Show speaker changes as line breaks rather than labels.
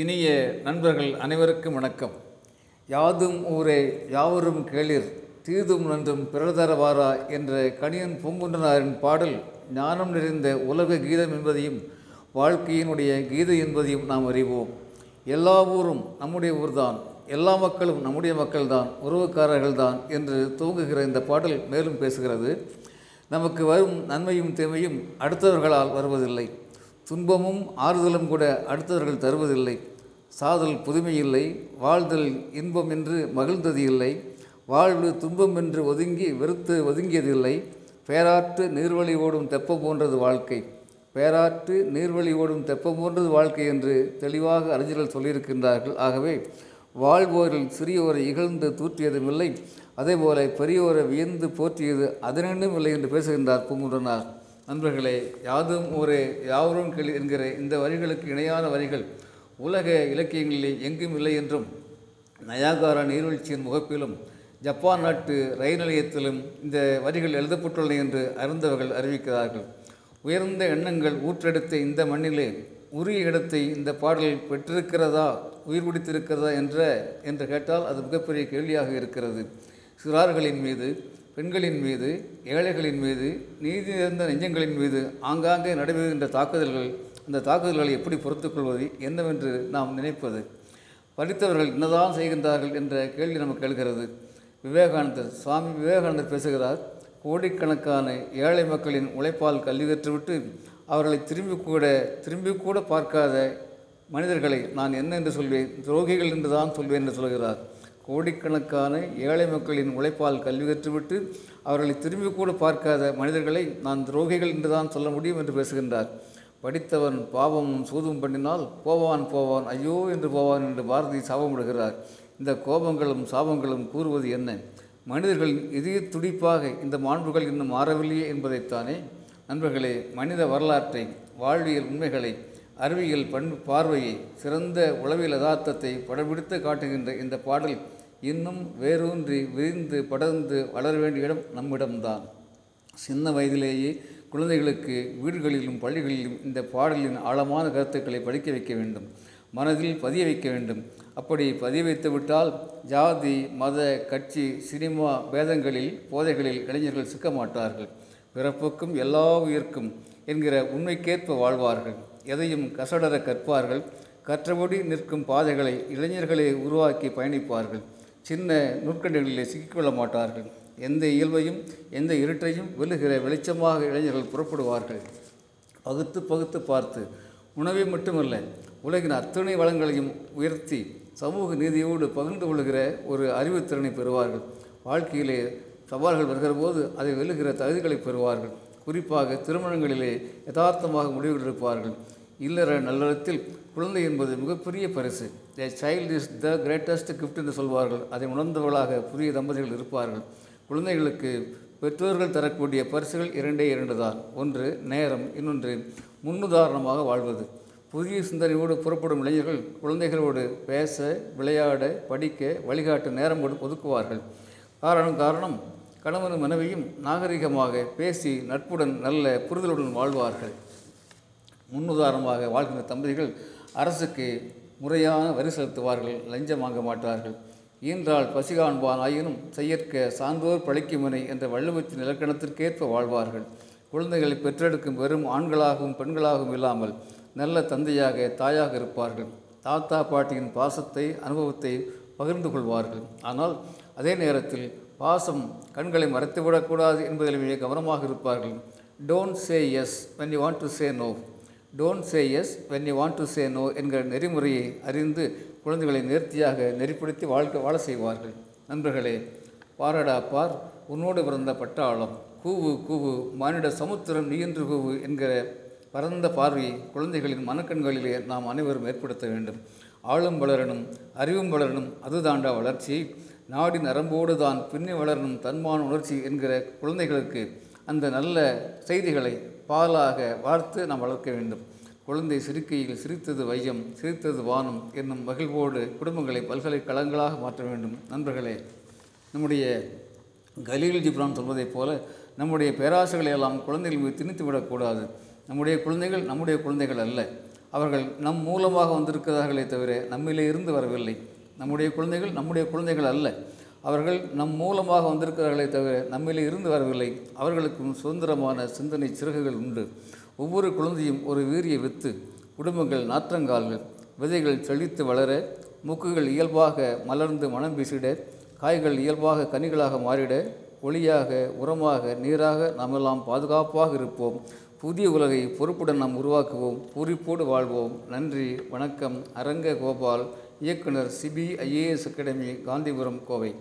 இனிய நண்பர்கள் அனைவருக்கும் வணக்கம். யாதும் ஊரே யாவரும் கேளிர் தீதும் நன்றும் பிறர்தரவாரா என்ற கணியன் பூங்குன்றனாரின் பாடல் ஞானம் நிறைந்த உலக கீதம் என்பதையும் வாழ்க்கையினுடைய கீதை என்பதையும் நாம் அறிவோம். எல்லா ஊரும் நம்முடைய ஊர்தான் எல்லா மக்களும் நம்முடைய மக்கள்தான் உறவுக்காரர்கள்தான் என்று துவங்குகிற இந்த பாடல் மேலும் பேசுகிறது. நமக்கு வரும் நன்மையும் தீமையும் அடுத்தவர்களால் வருவதில்லை. துன்பமும் ஆறுதலும் கூட அடுத்தவர்கள் தருவதில்லை. சாதல் புதுமை இல்லை வாழ்தல் இன்பம் என்று மகிழ்ந்தது இல்லை. வாழ்வு துன்பம் என்று ஒதுங்கி வெறுத்து ஒதுங்கியதில்லை. பேராற்று நீர்வழி ஓடும் தெப்பம் போன்றது வாழ்க்கை. பேராற்று நீர்வழி ஓடும் தெப்பம் போன்றது வாழ்க்கை என்று தெளிவாக அறிஞர்கள் சொல்லியிருக்கின்றார்கள். ஆகவே வாழ்வோரில் சிறியோரை இகழ்ந்து தூற்றியதும் இல்லை. அதேபோல பெரியோரை வியந்து போற்றியது அதனினும் இல்லை என்று பேசுகின்றார் பூங்குன்றனார். நண்பர்களே யாதும் ஊரே யாவரும் கேள் என்கிற இந்த வரிகளுக்கு இணையான வரிகள் உலக இலக்கியங்களிலே எங்கும் இல்லை என்றும் நயாகாரா நீர்வீழ்ச்சியின் முகப்பிலும் ஜப்பான் நாட்டு ரயில் நிலையத்திலும் இந்த வரிகள் எழுதப்பட்டுள்ளன என்று அறிந்தவர்கள் அறிவிக்கிறார்கள். உயர்ந்த எண்ணங்கள் ஊற்றெடுத்த இந்த மண்ணிலே உரிய இடத்தை இந்த பாடல் பெற்றிருக்கிறதா உயிர் பிடித்திருக்கிறதா என்ற என்று கேட்டால் அது மிகப்பெரிய கேள்வியாக இருக்கிறது. சிறார்களின் மீது பெண்களின் மீது ஏழைகளின் மீது நீதி நிறைந்த நெஞ்சங்களின் மீது ஆங்காங்கே நடைபெறுகின்ற தாக்குதல்கள் அந்த தாக்குதல்களை எப்படி பொறுத்துக்கொள்வது என்னவென்று நாம் நினைப்பது? படித்தவர்கள் என்னதான் செய்கின்றார்கள் என்ற கேள்வி நமக்கு எழுகிறது. விவேகானந்தர் சுவாமி விவேகானந்தர் பேசுகிறார் கோடிக்கணக்கான ஏழை மக்களின் உழைப்பால் கல்வி கற்றுவிட்டு அவர்களை திரும்பி கூட திரும்பி கூட பார்க்காத மனிதர்களை நான் என்ன என்று சொல்வேன்? துரோகிகள் என்று தான் சொல்வேன் என்று சொல்கிறார். கோடிக்கணக்கான ஏழை மக்களின் உழைப்பால் கல்வி கற்றுவிட்டு அவர்களை திரும்பி கூட பார்க்காத மனிதர்களை நான் துரோகிகள் என்று தான் சொல்ல முடியும் என்று பேசுகின்றார். படித்தவன் பாவமும் சூதும் பண்ணினால் போவான் போவான் ஐயோ என்று போவான் என்று பாரதி சாபமிடுகிறார். இந்த கோபங்களும் சாபங்களும் கூறுவது என்ன? மனிதர்களின் இதய துடிப்பாக இந்த மாண்புகள் இன்னும் மாறவில்லையே என்பதைத்தானே? நண்பர்களே மனித வரலாற்றை வாழ்வியல் உண்மைகளை அறிவியல் பண்பு பார்வையை சிறந்த உளவியல் யதார்த்தத்தை படம்பிடித்து காட்டுகின்ற இந்த பாடல் இன்னும் வேரூன்றி விரிந்து படர்ந்து வளர வேண்டிய இடம் நம்மிடம்தான். சின்ன வயதிலேயே குழந்தைகளுக்கு வீடுகளிலும் பள்ளிகளிலும் இந்த பாடலின் ஆழமான கருத்துக்களை படிக்க வைக்க வேண்டும். மனதில் பதிய வைக்க வேண்டும். அப்படி பதிய வைத்துவிட்டால் ஜாதி மத கட்சி சினிமா பேதங்களில் போதைகளில் இளைஞர்கள் சிக்க மாட்டார்கள். பிறப்புக்கும் எல்லா உயிர்க்கும் என்கிற உண்மைக்கேற்ப வாழ்வார்கள். எதையும் கசடர கற்பார்கள். கற்றபடி நிற்கும் பாதைகளை இளைஞர்களே உருவாக்கி பயணிப்பார்கள். சின்ன நுட்கண்டுகளிலே சிக்கிக்கொள்ள மாட்டார்கள். எந்த இயல்பையும் எந்த இருட்டையும் வெல்லுகிற வெளிச்சமாக இளைஞர்கள் புறப்படுவார்கள். பகுத்து பகுத்து பார்த்து உணவை மட்டுமல்ல உலகின் அத்தனை வளங்களையும் உயர்த்தி சமூக நீதியோடு பகிர்ந்து கொள்கிற ஒரு அறிவுத்திறனை பெறுவார்கள். வாழ்க்கையிலே சவால்கள் வருகிற போது அதை வெல்லுகிற தகுதிகளை பெறுவார்கள். குறிப்பாக திருமணங்களிலே யதார்த்தமாக முடிவெடுப்பார்கள். இல்லற நல்லறத்தில் குழந்தை என்பது மிகப்பெரிய பரிசு. The child is the greatest gift என்று சொல்வார்கள். அதை உணர்ந்தவர்களாக புதிய தம்பதிகள் இருப்பார்கள். குழந்தைகளுக்கு பெற்றோர்கள் தரக்கூடிய பரிசுகள் இரண்டே இரண்டு தான். ஒன்று நேரம் இன்னொன்று முன்னுதாரணமாக வாழ்வது. புதிய சிந்தனையோடு புறப்படும் இளைஞர்கள் குழந்தைகளோடு பேச விளையாட படிக்க வழிகாட்ட நேரம் ஒதுக்குவார்கள். காரணம் காரணம் கணவனும் மனைவியும் நாகரிகமாக பேசி நட்புடன் நல்ல புரிதலுடன் வாழ்வார்கள். முன்னுதாரணமாக வாழ்கின்ற தம்பதிகள் அரசுக்கு முறையான வரி செலுத்துவார்கள் லஞ்சம் வாங்க மாட்டார்கள். ஈன்றால் பசி காண்பான் ஆயினும் செய்யற்க சான்றோர் பழிக்குமனை என்ற வள்ளுவத்தின் இலக்கணத்திற்கேற்ப வாழ்வார்கள். குழந்தைகளை பெற்றெடுக்கும் வெறும் ஆண்களாகவும் பெண்களாகவும் இல்லாமல் நல்ல தந்தையாக தாயாக இருப்பார்கள். தாத்தா பாட்டியின் பாசத்தை அனுபவத்தை பகிர்ந்து கொள்வார்கள். ஆனால் அதே நேரத்தில் பாசம் கண்களை மறைத்துவிடக்கூடாது என்பதில் மிக கவனமாக இருப்பார்கள். Don't say yes when you want to say no don't say yes when you want to say no என்கிற நெறிமுறையை அறிந்து குழந்தைகளை நேர்த்தியாக நெறிப்படுத்தி வாழ்க்கை வாழ செய்வார்கள். நண்பர்களே பாரடா பார் உன்னோடு பிறந்த பட்டாளம். கூவு கூவு மானிட சமுத்திரம் நீன்று கூவு என்கிற பரந்த பார்வையை குழந்தைகளின் மனக்கண்களிலே நாம் அனைவரும் ஏற்படுத்த வேண்டும். ஆளும் வளரணும் அறிவும் வளரணும் அதுதாண்டா வளர்ச்சி. நாடி நரம்போடு தான் பின்னி வளரும் தன்மான உணர்ச்சி என்கிற குழந்தைகளுக்கு அந்த நல்ல செய்திகளை பாலாக வார்த்து நாம் வளர்க்க வேண்டும். குழந்தை சிரிக்கையில் சிரித்தது வையம் சிரித்தது வானம் என்னும் மகிழ்வோடு குடும்பங்களை பல்கலைக்கழகங்களாக மாற்ற வேண்டும். நண்பர்களே நம்முடைய கலீல் ஜிப்ரான் சொல்வதைப் போல நம்முடைய பேராசைகளை எல்லாம் குழந்தைகள் மீது திணித்து விடக்கூடாது. நம்முடைய குழந்தைகள் நம்முடைய குழந்தைகள் அல்ல. அவர்கள் நம் மூலமாக வந்திருக்கிறார்களே தவிர நம்மிலே இருந்து வரவில்லை. நம்முடைய குழந்தைகள் நம்முடைய குழந்தைகள் அல்ல. அவர்கள் நம் மூலமாக வந்திருக்கிறார்களே தவிர நம்மிலே இருந்து வரவில்லை. அவர்களுக்கும் சுதந்திரமான சிந்தனை சிறகுகள் உண்டு. ஒவ்வொரு குழந்தையும் ஒரு வீரிய வித்து குடும்பங்கள் நாற்றங்கால்கள் விதைகள் செழித்து வளர மூக்குகள் இயல்பாக மலர்ந்து மனம் வீசிட காய்கள் இயல்பாக கனிகளாக மாறிட ஒளியாக உரமாக நீராக நாமெல்லாம் பாதுகாப்பாக இருப்போம். புதிய உலகை பொறுப்புடன் நாம் உருவாக்குவோம். பூரிப்போடு வாழ்வோம். நன்றி வணக்கம். அரங்க கோபால் இயக்குனர் சிபிஐஏஎஸ் அகாடமி காந்திபுரம் கோவை.